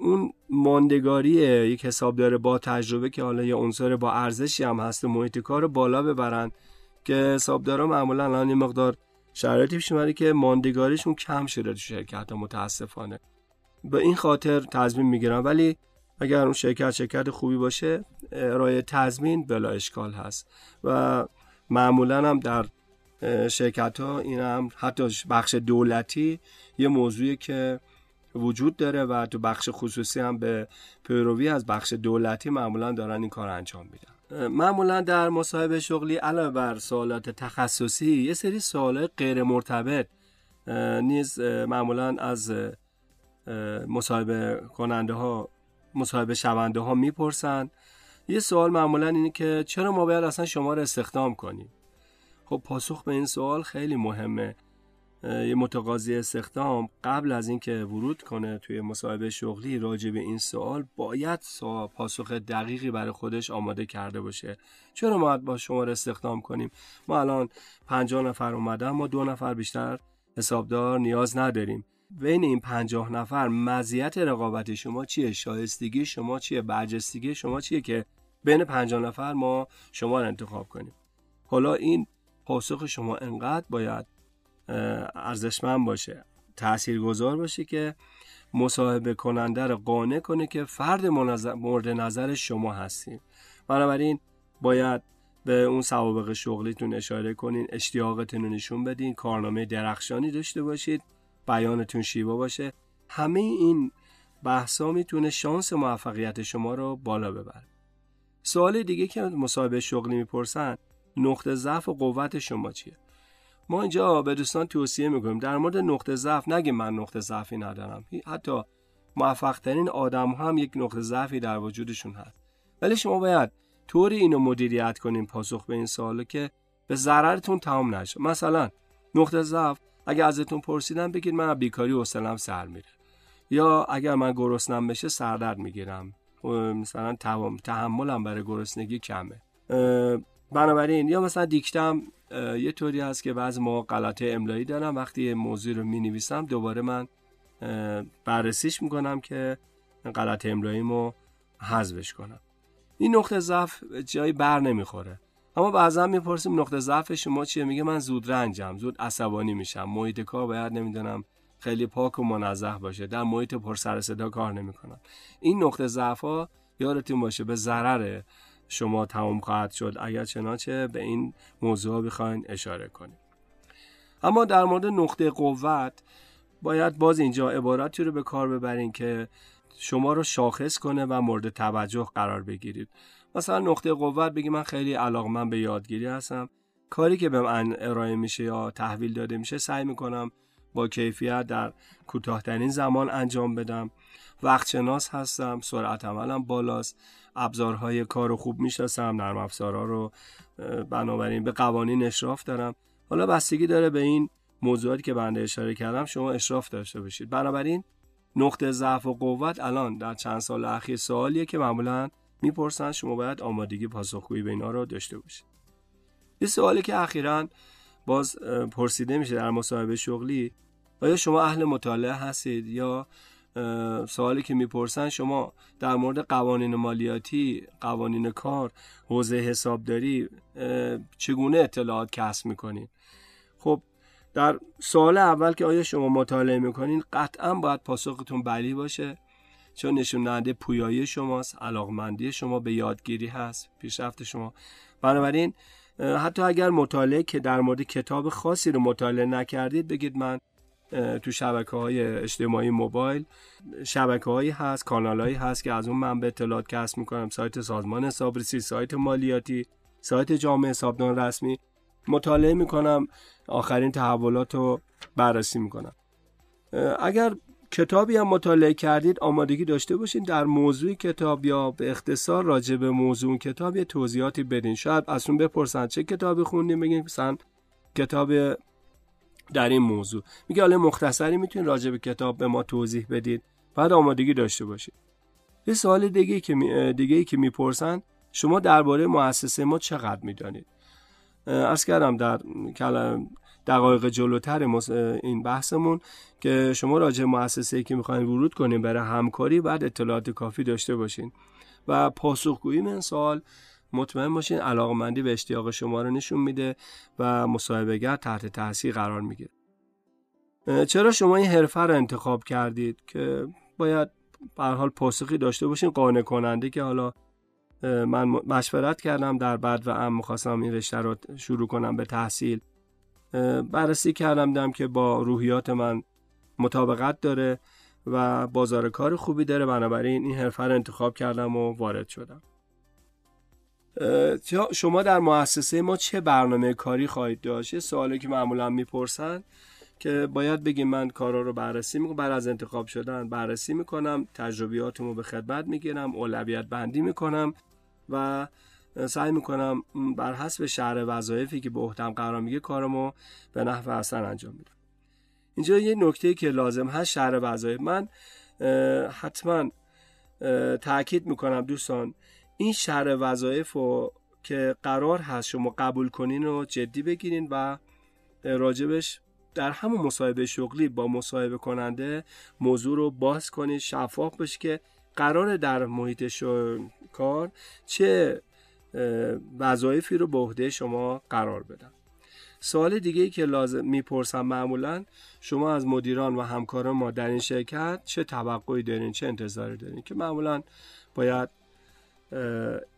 اون ماندگاری یک حسابدار با تجربه که حالا یه عنصر با ارزشی هم هست محیط کار رو بالا ببرن که حسابدارا معمولا الان یه مقدار شرایطی پیش که ماندگاریشون کم شده تو شرکت متاسفانه. به این خاطر تضمین می‌گیرن ولی اگر اون شرکت شرکت خوبی باشه ارائه تضمین بلا اشکال هست. و معمولا هم در شرکت ها این هم حتی بخش دولتی یه موضوعی که وجود داره و تو بخش خصوصی هم به پیروی از بخش دولتی معمولا دارن این کار انجام میدن. معمولا در مصاحبه شغلی علاوه بر سوالات تخصصی یه سری سوالات غیر مرتبط نیز معمولا از مصاحبه کننده ها مصاحبه شونده ها می‌پرسن یه سوال معمولا اینه که چرا ما باید اصلا شما رو استخدام کنیم؟ خب پاسخ به این سوال خیلی مهمه. یه متقاضی استخدام قبل از اینکه ورود کنه توی مصاحبه شغلی راجع به این سوال باید پاسخ دقیقی برای خودش آماده کرده باشه. چرا ما با شما رو استخدام کنیم؟ ما الان 50 نفر اومدن ما دو نفر بیشتر حسابدار نیاز نداریم. بین این پنجاه نفر مزیت رقابت شما چیه؟ شایستگی شما چیه؟ برجستگی شما چیه که بین پنجاه نفر ما شما رو انتخاب کنیم؟ حالا این پاسخ شما انقدر باید ارزشمند باشه تاثیرگذار باشه که مصاحبه کننده رو قانع کنه که فرد مورد نظر شما هستیم. بنابراین باید به اون سوابق شغلیتون اشاره کنین اشتیاقتون رو نشون بدین کارنامه درخشانی داشته باشید. بیانتون شیوا باشه همه این بحثا می‌تونه شانس موفقیت شما رو بالا ببره. سوال دیگه که مصاحبه شغلی می‌پرسن نقطه ضعف و قوت شما چیه؟ ما اینجا به دوستان توصیه می‌کنیم در مورد نقطه ضعف نگه من نقطه ضعفی ندارم. حتی موفق ترین آدم هم یک نقطه ضعفی در وجودشون هست. ولی شما باید طوری اینو مدیریت کنیم پاسخ به این سوالو که به ضررتون تمام نشه. مثلا نقطه ضعف اگر ازتون پرسیدم بگید من بیکاری حوصله‌ام سر میره. یا اگر من گرسنم بشه سردرد می‌گیرم. مثلا تحملم برای گرسنگی کمه. بنابراین یا مثلا دیکتم یه طوری هست که بعض ما غلطه املایی دارم. وقتی موضوع رو می نویسم دوباره من بررسیش می‌کنم که غلط املاییمو حذفش کنم. این نقطه ضعف جایی بر نمی‌خوره. اما بعضا می‌پرسیم نقطه ضعف شما چیه؟ میگه من زود رنجم زود عصبانی میشم. محیط کار باید نمی‌دونم خیلی پاک و منظه باشه. در محیط پر سر صدا کار نمی‌کنم. این نقطه ضعف ها یادتون باشه به ضرر شما تمام خواهد شد. اگر چنانچه به این موضوع بخواین اشاره کنید اما در مورد نقطه قوت باید باز اینجا عبارتی رو به کار ببرین که شما رو شاخص کنه و مورد توجه قرار بگیرید. مثلا نقطه قوت بگی من خیلی علاقمند به یادگیری هستم. کاری که به من ارائه میشه یا تحویل داده میشه سعی می‌کنم با کیفیت در کوتاهترین زمان انجام بدم. وقت شناس هستم سرعت عملم بالاست ابزارهای کار رو خوب می‌شناسم نرم افزارها رو بنابراین به قوانین اشراف دارم. حالا بستگی داره به این موضوعاتی که بنده اشاره کردم شما اشراف داشته باشید. بنابراین نقطه ضعف و قوت الان در چند سال اخیر سوالیه که معمولا می‌پرسن شما باید آمادگی پاسخگویی به اینا رو داشته باشید. یه سوالی که اخیرا باز پرسیده میشه در مصاحبه شغلی آیا شما اهل مطالعه هستید یا سوالی که می‌پرسن شما در مورد قوانین مالیاتی قوانین کار حوزه حسابداری چگونه اطلاعات کسب می‌کنید خب در سوال اول که آیا شما مطالعه می‌کنین قطعا باید پاسختون بلی باشه. چون نشون دهنده پویایی شماست علاقمندی شما به یادگیری هست پیشرفت شما. بنابراین حتی اگر مطالعه که در مورد کتاب خاصی رو مطالعه نکردید بگید من تو شبکه های اجتماعی موبایل شبکه هایی هست کانال هایی هست که از اون من به اطلاعات کسب می‌کنم. سایت سازمان حسابرسی سایت مالیاتی سایت جامعه حسابدان رسمی. مطالعه می‌کنم آخرین تحولات رو بررسی می‌کنم. اگر کتابی هم مطالعه کردید آمادگی داشته باشین در موضوع کتاب یا به اختصار راجع به موضوع کتاب یه توضیحاتی بدین. شاید از اون بپرسن چه کتابی خوندین بگین مثلا کتاب در این موضوع. میگه حالا مختصری می‌تونید راجع به کتاب به ما توضیح بدید بعد آمادگی داشته باشید یه سوال دیگه که می... دیگه ای که می‌پرسن شما درباره مؤسسه ما چقدر می‌دانید؟ ارز کردم در دقایق جلوتر این بحثمون که شما راجع مؤسسه ای که می‌خواین ورود کنیم برای همکاری بعد اطلاعات کافی داشته باشین. و پاسخگویی من سوال مطمئن باشین علاقمندی به اشتیاق شما رو نشون میده و مصاحبهگر تحت تاثیر قرار می‌گیره. چرا شما این حرفه رو انتخاب کردید که باید به حال پاسخی داشته باشین؟ قانع کننده که حالا من مشورت کردم در بعد و ام می‌خواستم این رشته رو شروع کنم به تحصیل. بررسی کردم دم که با روحیات من مطابقت داره و بازار کار خوبی داره. بنابراین این حرفه رو انتخاب کردم و وارد شدم. شما در مؤسسه ما چه برنامه کاری خواهید داشت؟ یه سوالی که معمولا می‌پرسن که باید بگیم من کارا رو بررسی می‌کنم. بعد از انتخاب شدن بررسی می‌کنم تجربیاتمو به خدمت می‌گیرم اولویت بندی می‌کنم و سعی می‌کنم بر حسب شهر وظایفی که به عهدم قرار میگه کارمو به نحو احسن انجام میدم اینجا یه نکته که لازم هست شهر وظایف. من حتما تاکید می‌کنم دوستان این شهر وظایف رو که قرار هست شما قبول کنین رو جدی بگیرین و راجبش در همون مصاحبه شغلی با مصاحبه کننده موضوع رو باز کنید شفاف بشه که قرار در محیط کار چه وظایفی رو به عهده شما قرار بدن سوال دیگه ای که لازم می‌پرسم معمولا شما از مدیران و همکاران ما در این شرکت چه توقعی دارین چه انتظاری دارین؟ که معمولا باید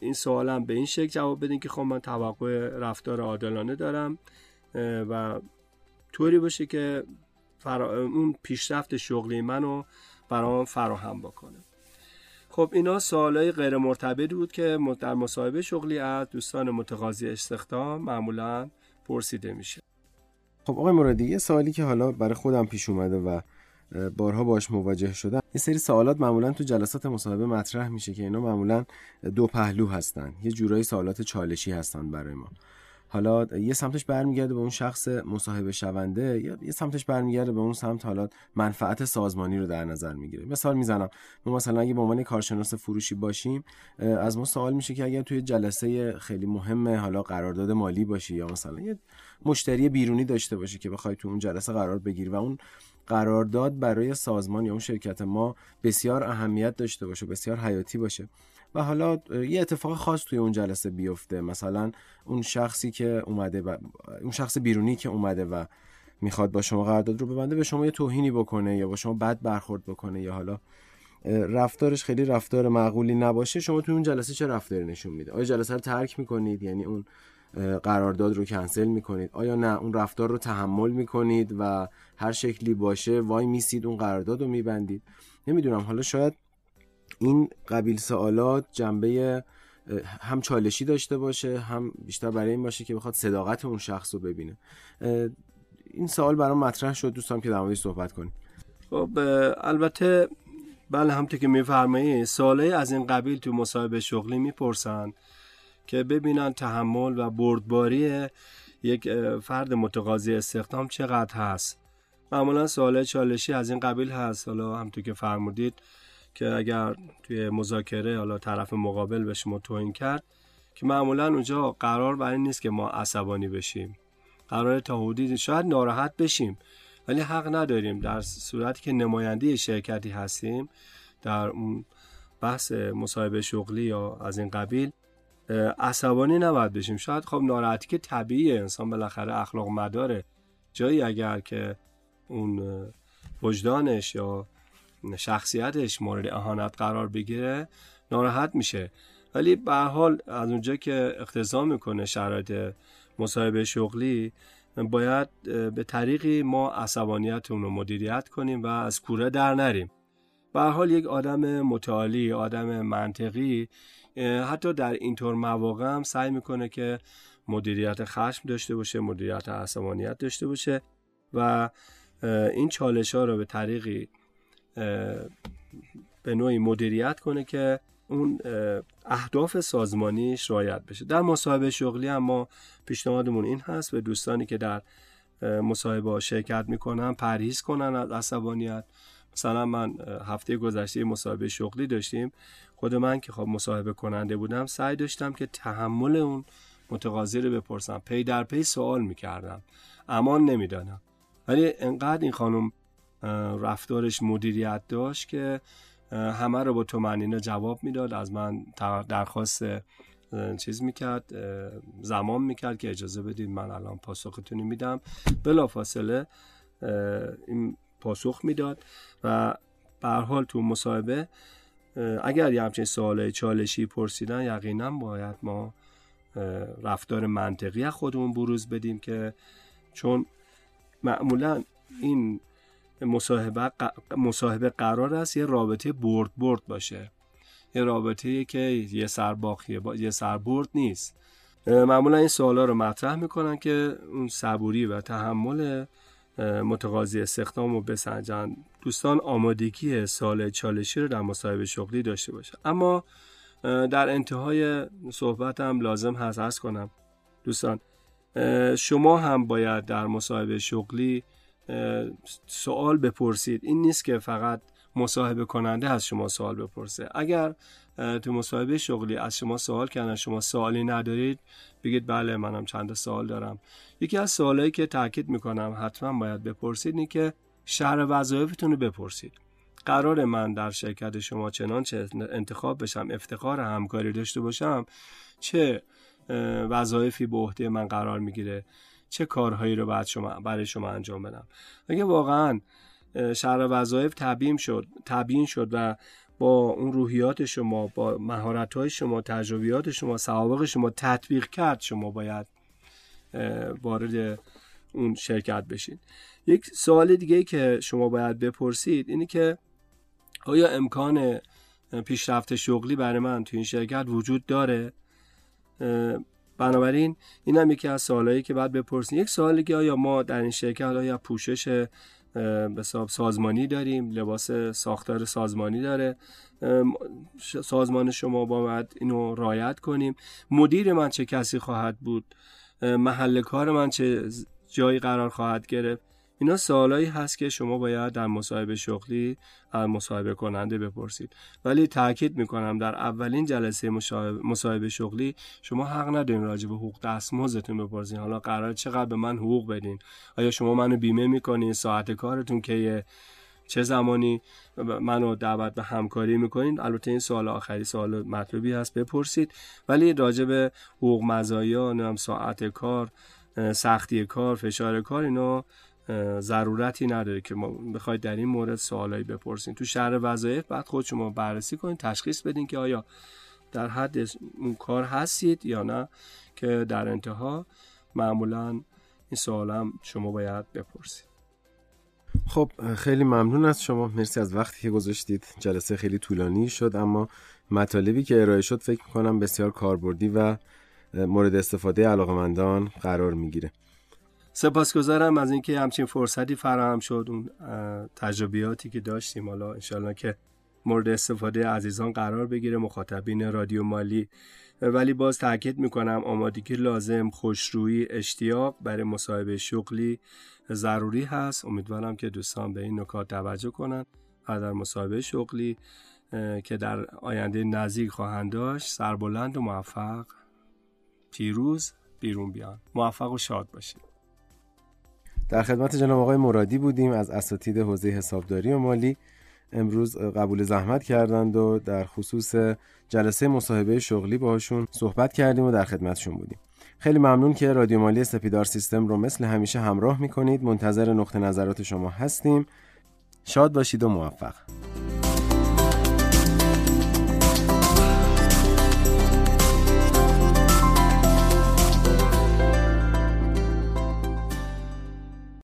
این سوالم به این شکل جواب بدین که خب من توقع رفتار عادلانه دارم و طوری باشه که فرا... اون پیشرفت شغلی منو برام فراهم بکنه. خب اینا سوالای غیر مرتبطی بود که در مصاحبه شغلی از دوستان متقاضی استخدام معمولا پرسیده میشه. خب آقای مرادی یه سوالی که حالا برای خودم پیش اومده و بارها باش مواجه شدم یه سری سوالات معمولا تو جلسات مصاحبه مطرح میشه که اینا معمولا دو پهلو هستن. یه جورایی سوالات چالشی هستن برای ما. حالا یه سمتش برمیگرده به اون شخص مصاحبه شونده یا یه سمتش برمیگرده به اون سمت حالا منفعت سازمانی رو در نظر می‌گیره. مثال می‌زنم ما مثلا اگه به عنوان کارشناس فروشی باشیم از ما سوال میشه که اگر توی جلسه خیلی مهم حالا قرارداد مالی باشی یا مثلا یه مشتری بیرونی داشته باشی که بخوای تو اون جلسه قرار بگیری و اون قرارداد برای سازمان یا اون شرکت ما بسیار اهمیت داشته باشه بسیار حیاتی باشه. و حالا یه اتفاق خاص توی اون جلسه بیفته. مثلا اون شخصی که اومده و اون شخص بیرونی که اومده و می‌خواد با شما قرارداد رو ببنده به شما یه توهینی بکنه یا با شما بد برخورد بکنه یا حالا رفتارش خیلی رفتار معقولی نباشه شما توی اون جلسه چه رفتاری نشون میده؟ آیا جلسه رو ترک می‌کنید؟ یعنی اون قرارداد رو کنسل می‌کنید؟ آیا نه اون رفتار رو تحمل می‌کنید و هر شکلی باشه وای میسید اون قرارداد رو میبندید؟ نمی‌دونم. حالا شاید این قبیل سوالات جنبه هم چالشی داشته باشه هم بیشتر برای این باشه که بخواد صداقت اون شخص رو ببینه. این سوال برام مطرح شد دوستان که در صحبت کنیم. خب البته بله همونطور که میفرمایید سوالی از این قبیل تو مصاحبه شغلی می‌پرسن که ببینن تحمل و بردباری یک فرد متقاضی استخدام چقدر هست. معمولا سوال چالشی از این قبیل هست. حالا همطور که فرمودید که اگر توی مذاکره حالا طرف مقابل به شما توهین کرد که معمولا اونجا قرار بر این نیست که ما عصبانی بشیم. قرار تا حدودی شاید ناراحت بشیم. ولی حق نداریم. در صورتی که نماینده شرکتی هستیم در اون بحث مصاحبه شغلی یا از این قبیل عصبانی نباید بشیم. شاید خب ناراحتی که طبیعیه. انسان بالاخره اخلاق مداره. جایی اگر که اون وجدانش یا شخصیتش مورد اهانت قرار بگیره ناراحت میشه. ولی به حال از اونجا که اقتضا می‌کنه شرایط مصاحبه شغلی باید به طریقی ما عصبانیت اون رو مدیریت کنیم و از کوره در نریم. به حال یک آدم متعالی آدم منطقی حتی در اینطور مواقع هم سعی می‌کنه که مدیریت خشم داشته باشه مدیریت عصبانیت داشته باشه و این چالش ها رو به طریقی به نوعی مدیریت کنه که اون اهداف سازمانیش رایت بشه. در مصاحبه شغلی هم ما پیشنهادمون این هست به دوستانی که در مصاحبه شرکت می‌کنن پرهیز کنن از عصبانیت. مثلا من هفته گذشته مصاحبه شغلی داشتیم. خود من که خب مصاحبه کننده بودم سعی داشتم که تحمل اون متقاضی رو بپرسم. پی در پی سوال می‌کردم. امان نمی‌دانم ولی انقدر این خانم رفتارش مدیریت داشت که همه رو با تو جواب می‌داد از من درخواست چیز می‌کرد زمان می‌کرد که اجازه بدید من الان پاسختونی میدم. بلا فاصله این پاسخ می‌داد و به حال تو مصاحبه اگر یه همچین سوال چالشی پرسیدن یقینا باید ما رفتار منطقی خودمون بروز بدیم که چون معمولا این مصاحبه, مصاحبه قرار است یه رابطه برد برد باشه. یه رابطه که یه سرباخیه با... یه سربرد نیست. معمولا این سوالا رو مطرح می‌کنن که اون صبوری و تحمل متقاضی استخدام رو بسنجن دوستان آمادگی سال چالشی رو در مصاحبه شغلی داشته باشه. اما در انتهای صحبتم لازم هست از کنم. دوستان شما هم باید در مصاحبه شغلی سوال بپرسید. این نیست که فقط مصاحبه کننده از شما سوال بپرسه. اگر تو مصاحبه شغلی از شما سوال کردن شما سوالی ندارید بگید بله منم چند سوال دارم. یکی از سوالایی که تاکید می‌کنم حتما باید بپرسید اینه که شهر وظایفتون رو بپرسید. قرار من در شرکت شما چنانچه انتخاب بشم افتخار همکاری داشته باشم چه وظایفی به عهده من قرار می‌گیره؟ چه کارهایی رو بعد شما برای شما انجام بدم. اگه واقعا شهر وظایف تبیین شد تبیین شد و با اون روحیات شما با مهارت های شما تجربیات شما سوابق شما تطبیق کرد شما باید وارد اون شرکت بشید. یک سوال دیگه که شما باید بپرسید اینه که آیا امکان پیشرفت شغلی برای من تو این شرکت وجود داره؟ بنابراین این هم یکی از سوالایی که باید بپرسید یک سوالی که آیا ما در این شرکت آیا پوشش به سازمانی داریم؟ لباس ساختار سازمانی داره. سازمان شما باید اینو رایت کنیم. مدیر من چه کسی خواهد بود؟ محل کار من چه جایی قرار خواهد گرفت؟ اینا سوالایی هست که شما باید در مصاحبه شغلی از مصاحبه کننده بپرسید. ولی تاکید می‌کنم در اولین جلسه مصاحبه شغلی شما حق ندارین راجع به حقوق دستمزدتون بپرسین. حالا قرار چقدر به من حقوق بدین؟ آیا شما منو بیمه می‌کنین؟ ساعت کارتون که چه زمانی؟ منو دعوت به همکاری می‌کنین؟ البته این سوال آخری سوال مطلوبی هست بپرسید. ولی راجع به حقوق مزایا نم ساعت کار سختی کار فشار کار اینا ضرورتی نداره که ما بخواید در این مورد سوالایی بپرسین. تو شهر وظایف بعد خود شما بررسی کنید تشخیص بدین که آیا در حد اون کار هستید یا نه که در انتها معمولا این سوالم شما باید بپرسید. خب خیلی ممنون از شما. مرسی از وقتی که گذاشتید. جلسه خیلی طولانی شد اما مطالبی که ارائه شد فکر می‌کنم بسیار کاربردی و مورد استفاده علاقمندان قرار می‌گیره. سپاسگزارم از اینکه همچین فرصتی فراهم شد اون تجربیاتی که داشتیم. حالا انشالله که مورد استفاده عزیزان قرار بگیره مخاطبین رادیو مالی. ولی باز تاکید می‌کنم آمادگی لازم خوشرویی اشتیاق برای مصاحبه شغلی ضروری هست. امیدوارم که دوستان به این نکات توجه کنند و در مصاحبه شغلی که در آینده نزدیک خواهند داشت سربلند و موفق پیروز بیرون بیان. موفق و شاد باشید. در خدمت جناب آقای مرادی بودیم از اساتید حوزه حسابداری و مالی. امروز قبول زحمت کردند و در خصوص جلسه مصاحبه شغلی باشون صحبت کردیم و در خدمتشون بودیم. خیلی ممنون که رادیو مالی سپیدار سیستم رو مثل همیشه همراه می‌کنید. منتظر نقطه نظرات شما هستیم. شاد باشید و موفق.